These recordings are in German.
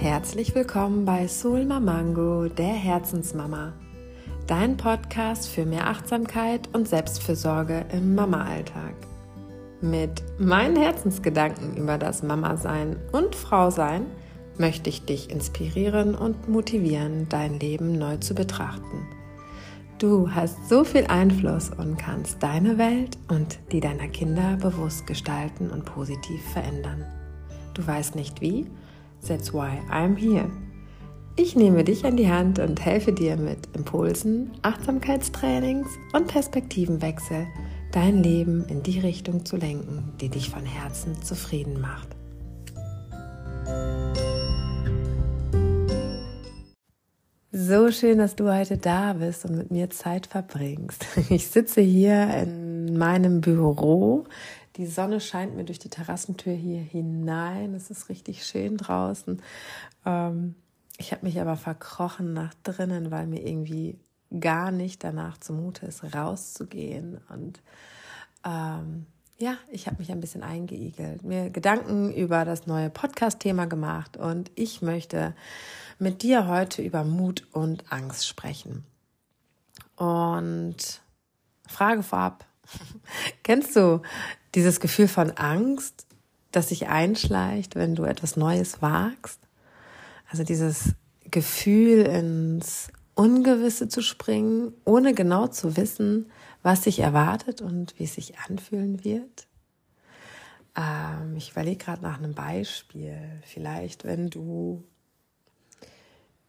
Herzlich willkommen bei Soul Mamango, der Herzensmama. Dein Podcast für mehr Achtsamkeit und Selbstfürsorge im Mama-Alltag. Mit meinen Herzensgedanken über das Mama-Sein und Frau-Sein möchte ich dich inspirieren und motivieren, dein Leben neu zu betrachten. Du hast so viel Einfluss und kannst deine Welt und die deiner Kinder bewusst gestalten und positiv verändern. Du weißt nicht wie? That's why I'm here. Ich nehme dich an die Hand und helfe dir mit Impulsen, Achtsamkeitstrainings und Perspektivenwechsel, dein Leben in die Richtung zu lenken, die dich von Herzen zufrieden macht. So schön, dass du heute da bist und mit mir Zeit verbringst. Ich sitze hier in meinem Büro. Die Sonne scheint mir durch die Terrassentür hier hinein. Es ist richtig schön draußen. Ähm, ich habe mich aber verkrochen nach drinnen, weil mir irgendwie gar nicht danach zumute ist, rauszugehen. Und ähm, ja, ich habe mich ein bisschen eingeigelt, mir Gedanken über das neue Podcast-Thema gemacht und ich möchte mit dir heute über Mut und Angst sprechen. Und Frage vorab, kennst du dieses Gefühl von Angst, das sich einschleicht, wenn du etwas Neues wagst? Also dieses Gefühl ins Ungewisse zu springen, ohne genau zu wissen, was sich erwartet und wie es sich anfühlen wird. Ähm, ich überlege gerade nach einem Beispiel. Vielleicht, wenn du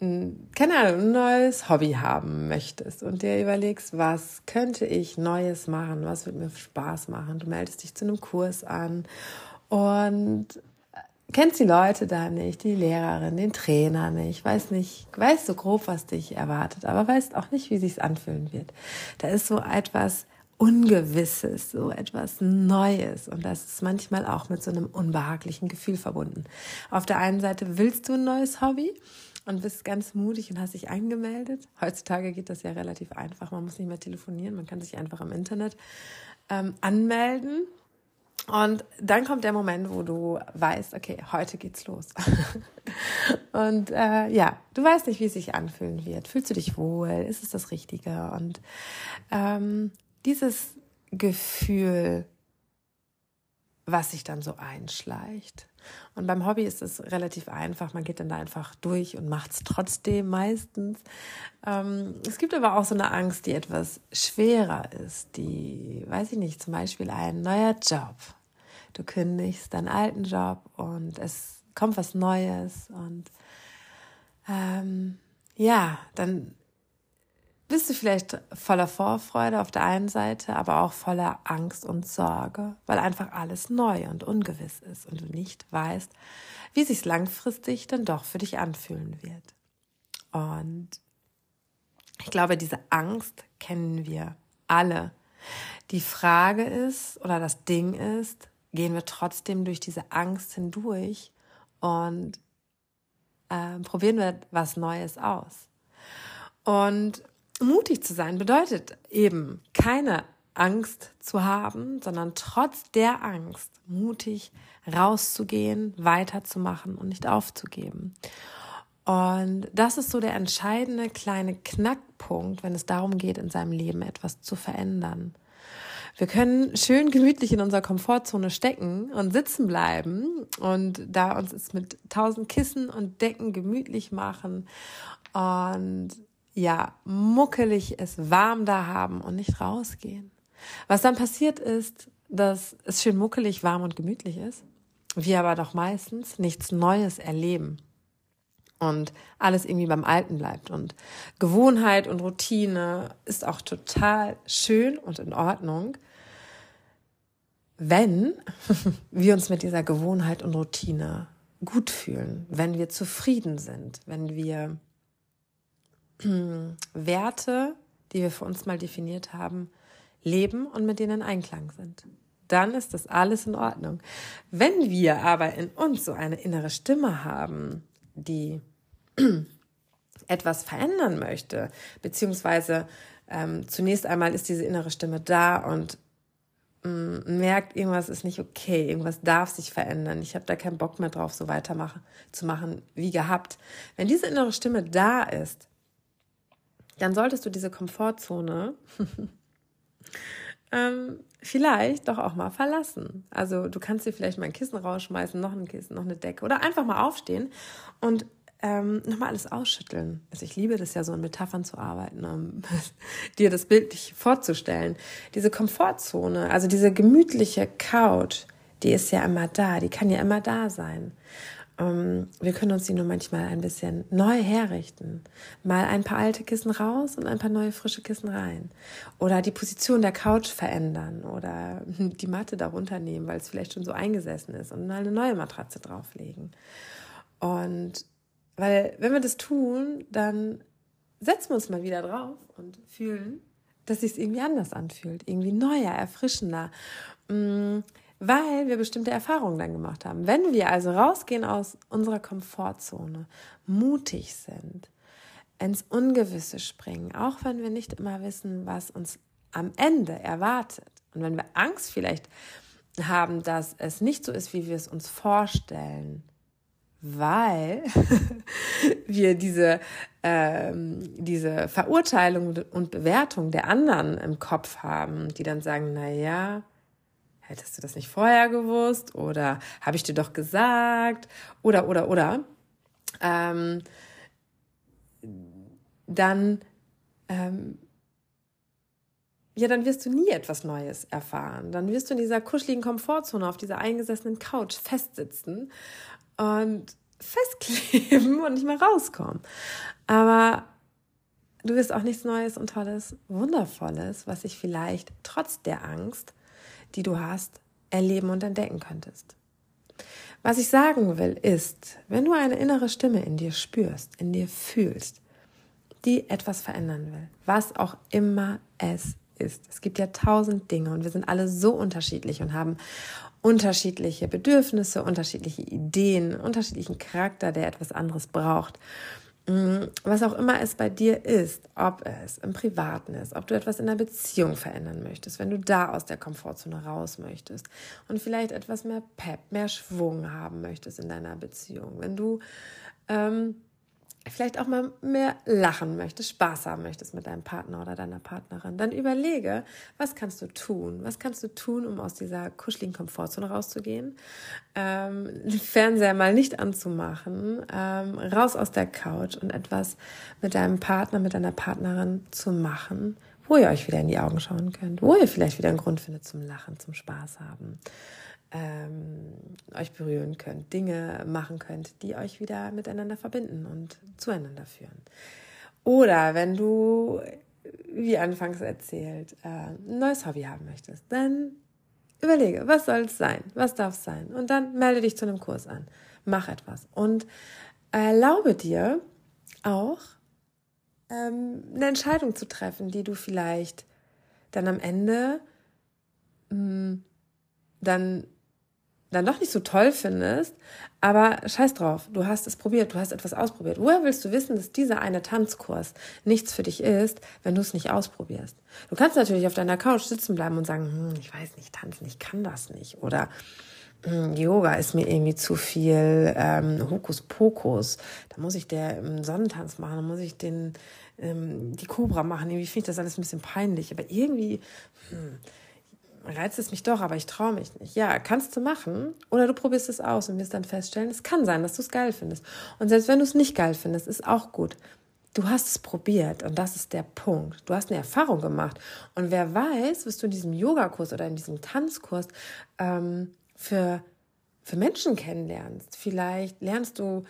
keine Ahnung, ein neues Hobby haben möchtest und dir überlegst, was könnte ich Neues machen, was wird mir Spaß machen. Du meldest dich zu einem Kurs an und kennst die Leute da nicht, die Lehrerin, den Trainer nicht, weiß nicht, weißt so grob, was dich erwartet, aber weißt auch nicht, wie sich's anfühlen wird. Da ist so etwas Ungewisses, so etwas Neues und das ist manchmal auch mit so einem unbehaglichen Gefühl verbunden. Auf der einen Seite willst du ein neues Hobby und bist ganz mutig und hast dich angemeldet. Heutzutage geht das ja relativ einfach. Man muss nicht mehr telefonieren, man kann sich einfach im Internet ähm, anmelden. Und dann kommt der Moment, wo du weißt, okay, heute geht's los. und äh, ja, du weißt nicht, wie es sich anfühlen wird. Fühlst du dich wohl? Ist es das Richtige? Und ähm, dieses Gefühl, was sich dann so einschleicht, und beim Hobby ist es relativ einfach. Man geht dann da einfach durch und macht es trotzdem meistens. Ähm, es gibt aber auch so eine Angst, die etwas schwerer ist. Die, weiß ich nicht, zum Beispiel ein neuer Job. Du kündigst deinen alten Job und es kommt was Neues und ähm, ja, dann bist du vielleicht voller Vorfreude auf der einen Seite, aber auch voller Angst und Sorge, weil einfach alles neu und ungewiss ist und du nicht weißt, wie sich langfristig dann doch für dich anfühlen wird. Und ich glaube, diese Angst kennen wir alle. Die Frage ist oder das Ding ist, gehen wir trotzdem durch diese Angst hindurch und äh, probieren wir was Neues aus. Und mutig zu sein bedeutet eben keine Angst zu haben, sondern trotz der Angst mutig rauszugehen, weiterzumachen und nicht aufzugeben. Und das ist so der entscheidende kleine Knackpunkt, wenn es darum geht, in seinem Leben etwas zu verändern. Wir können schön gemütlich in unserer Komfortzone stecken und sitzen bleiben und da uns es mit tausend Kissen und Decken gemütlich machen und ja, muckelig es warm da haben und nicht rausgehen. Was dann passiert ist, dass es schön muckelig, warm und gemütlich ist, wir aber doch meistens nichts Neues erleben und alles irgendwie beim Alten bleibt. Und Gewohnheit und Routine ist auch total schön und in Ordnung, wenn wir uns mit dieser Gewohnheit und Routine gut fühlen, wenn wir zufrieden sind, wenn wir Werte, die wir für uns mal definiert haben, leben und mit denen in Einklang sind. Dann ist das alles in Ordnung. Wenn wir aber in uns so eine innere Stimme haben, die etwas verändern möchte, beziehungsweise ähm, zunächst einmal ist diese innere Stimme da und mh, merkt, irgendwas ist nicht okay, irgendwas darf sich verändern, ich habe da keinen Bock mehr drauf, so weitermachen zu machen wie gehabt. Wenn diese innere Stimme da ist, dann solltest du diese Komfortzone ähm, vielleicht doch auch mal verlassen. Also du kannst dir vielleicht mal ein Kissen rausschmeißen, noch ein Kissen, noch eine Decke oder einfach mal aufstehen und ähm, nochmal alles ausschütteln. Also ich liebe das ja so in Metaphern zu arbeiten, um dir das bildlich vorzustellen. Diese Komfortzone, also diese gemütliche Couch, die ist ja immer da, die kann ja immer da sein. Ähm, wir können uns die nur manchmal ein bisschen neu herrichten. Mal ein paar alte Kissen raus und ein paar neue frische Kissen rein. Oder die Position der Couch verändern oder die Matte darunter nehmen, weil es vielleicht schon so eingesessen ist und mal eine neue Matratze drauflegen. Und weil wenn wir das tun, dann setzen wir uns mal wieder drauf und fühlen, dass sich irgendwie anders anfühlt, irgendwie neuer, erfrischender. Mm, weil wir bestimmte Erfahrungen dann gemacht haben. Wenn wir also rausgehen aus unserer Komfortzone, mutig sind, ins Ungewisse springen, auch wenn wir nicht immer wissen, was uns am Ende erwartet und wenn wir Angst vielleicht haben, dass es nicht so ist, wie wir es uns vorstellen, weil wir diese, ähm, diese Verurteilung und Bewertung der anderen im Kopf haben, die dann sagen, na ja, hättest du das nicht vorher gewusst oder habe ich dir doch gesagt oder oder oder ähm, dann ähm, ja, dann wirst du nie etwas Neues erfahren. Dann wirst du in dieser kuscheligen Komfortzone auf dieser eingesessenen Couch festsitzen und festkleben und nicht mehr rauskommen. Aber du wirst auch nichts Neues und Tolles, Wundervolles, was sich vielleicht trotz der Angst die du hast, erleben und entdecken könntest. Was ich sagen will, ist, wenn du eine innere Stimme in dir spürst, in dir fühlst, die etwas verändern will, was auch immer es ist. Es gibt ja tausend Dinge und wir sind alle so unterschiedlich und haben unterschiedliche Bedürfnisse, unterschiedliche Ideen, unterschiedlichen Charakter, der etwas anderes braucht. Mm, was auch immer es bei dir ist, ob es im Privaten ist, ob du etwas in der Beziehung verändern möchtest, wenn du da aus der Komfortzone raus möchtest und vielleicht etwas mehr Pep, mehr Schwung haben möchtest in deiner Beziehung, wenn du ähm, vielleicht auch mal mehr lachen möchtest, Spaß haben möchtest mit deinem Partner oder deiner Partnerin, dann überlege, was kannst du tun? Was kannst du tun, um aus dieser kuscheligen Komfortzone rauszugehen? Ähm, den Fernseher mal nicht anzumachen, ähm, raus aus der Couch und etwas mit deinem Partner, mit deiner Partnerin zu machen, wo ihr euch wieder in die Augen schauen könnt, wo ihr vielleicht wieder einen Grund findet zum Lachen, zum Spaß haben ähm, euch berühren könnt, Dinge machen könnt, die euch wieder miteinander verbinden und zueinander führen. Oder wenn du, wie anfangs erzählt, äh, ein neues Hobby haben möchtest, dann überlege, was soll es sein, was darf es sein? Und dann melde dich zu einem Kurs an, mach etwas. Und erlaube dir auch ähm, eine Entscheidung zu treffen, die du vielleicht dann am Ende mh, mm, dann dann doch nicht so toll findest, aber scheiß drauf, du hast es probiert, du hast etwas ausprobiert. Woher willst du wissen, dass dieser eine Tanzkurs nichts für dich ist, wenn du es nicht ausprobierst? Du kannst natürlich auf deiner Couch sitzen bleiben und sagen, hm, ich weiß nicht tanzen, ich kann das nicht. Oder hm, Yoga ist mir irgendwie zu viel ähm, Hokuspokus. Da muss ich der ähm, Sonnentanz machen, da muss ich den ähm, die Cobra machen. Irgendwie finde ich das alles ein bisschen peinlich. Aber irgendwie, hm, reizt es mich doch, aber ich traue mich nicht. Ja, kannst du machen. Oder du probierst es aus und wirst dann feststellen, es kann sein, dass du es geil findest. Und selbst wenn du es nicht geil findest, ist auch gut. Du hast es probiert und das ist der Punkt. Du hast eine Erfahrung gemacht. Und wer weiß, was du in diesem Yogakurs oder in diesem Tanzkurs ähm, für, für Menschen kennenlernst. Vielleicht lernst du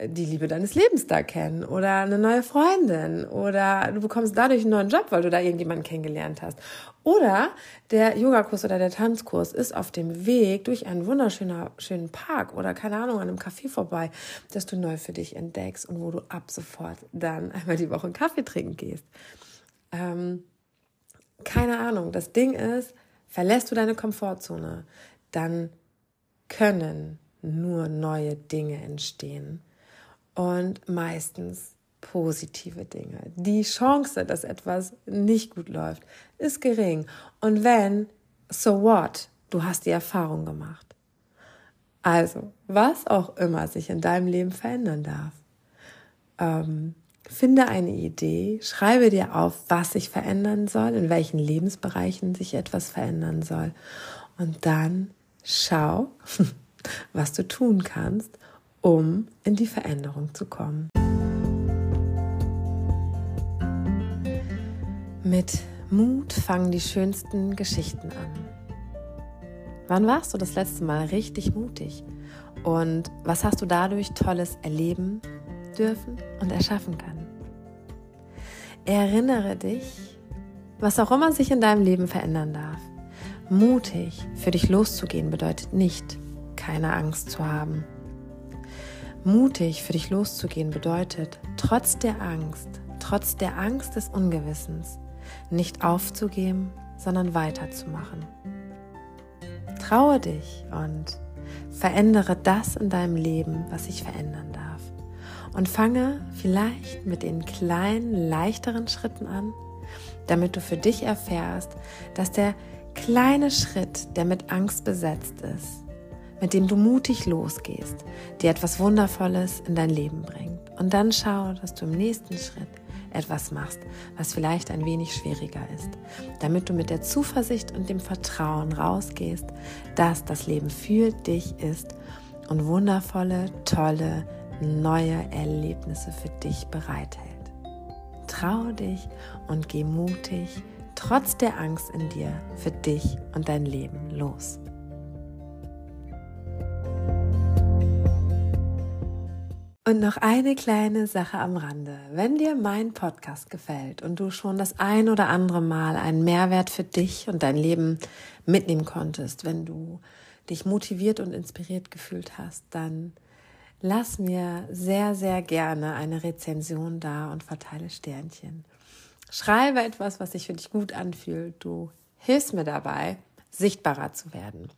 die Liebe deines Lebens da kennen oder eine neue Freundin oder du bekommst dadurch einen neuen Job, weil du da irgendjemanden kennengelernt hast. Oder der Yogakurs oder der Tanzkurs ist auf dem Weg durch einen wunderschönen schönen Park oder keine Ahnung an einem Café vorbei, dass du neu für dich entdeckst und wo du ab sofort dann einmal die Woche einen Kaffee trinken gehst. Ähm, keine Ahnung. Das Ding ist, verlässt du deine Komfortzone, dann können nur neue Dinge entstehen und meistens positive Dinge. Die Chance, dass etwas nicht gut läuft, ist gering. Und wenn so what? Du hast die Erfahrung gemacht. Also, was auch immer sich in deinem Leben verändern darf. Ähm, finde eine Idee, schreibe dir auf, was sich verändern soll, in welchen Lebensbereichen sich etwas verändern soll. Und dann schau, was du tun kannst, um in die Veränderung zu kommen. Mit Mut fangen die schönsten Geschichten an. Wann warst du das letzte Mal richtig mutig? Und was hast du dadurch Tolles erleben dürfen und erschaffen können? Erinnere dich, was auch immer sich in deinem Leben verändern darf. Mutig für dich loszugehen bedeutet nicht, keine Angst zu haben. Mutig für dich loszugehen bedeutet, trotz der Angst, trotz der Angst des Ungewissens, nicht aufzugeben, sondern weiterzumachen. Traue dich und verändere das in deinem Leben, was sich verändern darf. Und fange vielleicht mit den kleinen, leichteren Schritten an, damit du für dich erfährst, dass der kleine Schritt, der mit Angst besetzt ist, mit dem du mutig losgehst, dir etwas Wundervolles in dein Leben bringt. Und dann schau, dass du im nächsten Schritt etwas machst, was vielleicht ein wenig schwieriger ist, damit du mit der Zuversicht und dem Vertrauen rausgehst, dass das Leben für dich ist und wundervolle, tolle, neue Erlebnisse für dich bereithält. Trau dich und geh mutig, trotz der Angst in dir, für dich und dein Leben los. Und noch eine kleine Sache am Rande. Wenn dir mein Podcast gefällt und du schon das ein oder andere Mal einen Mehrwert für dich und dein Leben mitnehmen konntest, wenn du dich motiviert und inspiriert gefühlt hast, dann lass mir sehr, sehr gerne eine Rezension da und verteile Sternchen. Schreibe etwas, was sich für dich gut anfühlt. Du hilfst mir dabei, sichtbarer zu werden.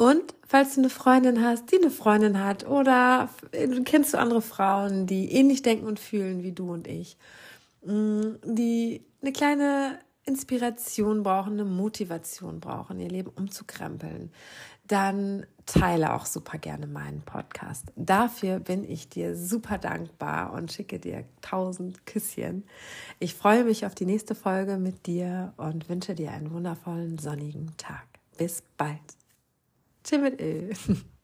Und falls du eine Freundin hast, die eine Freundin hat oder kennst du andere Frauen, die ähnlich denken und fühlen wie du und ich, mm, die eine kleine Inspiration brauchen, eine Motivation brauchen, ihr Leben umzukrempeln, dann teile auch super gerne meinen Podcast. Dafür bin ich dir super dankbar und schicke dir tausend Küsschen. Ich freue mich auf die nächste Folge mit dir und wünsche dir einen wundervollen sonnigen Tag. Bis bald. Til med det.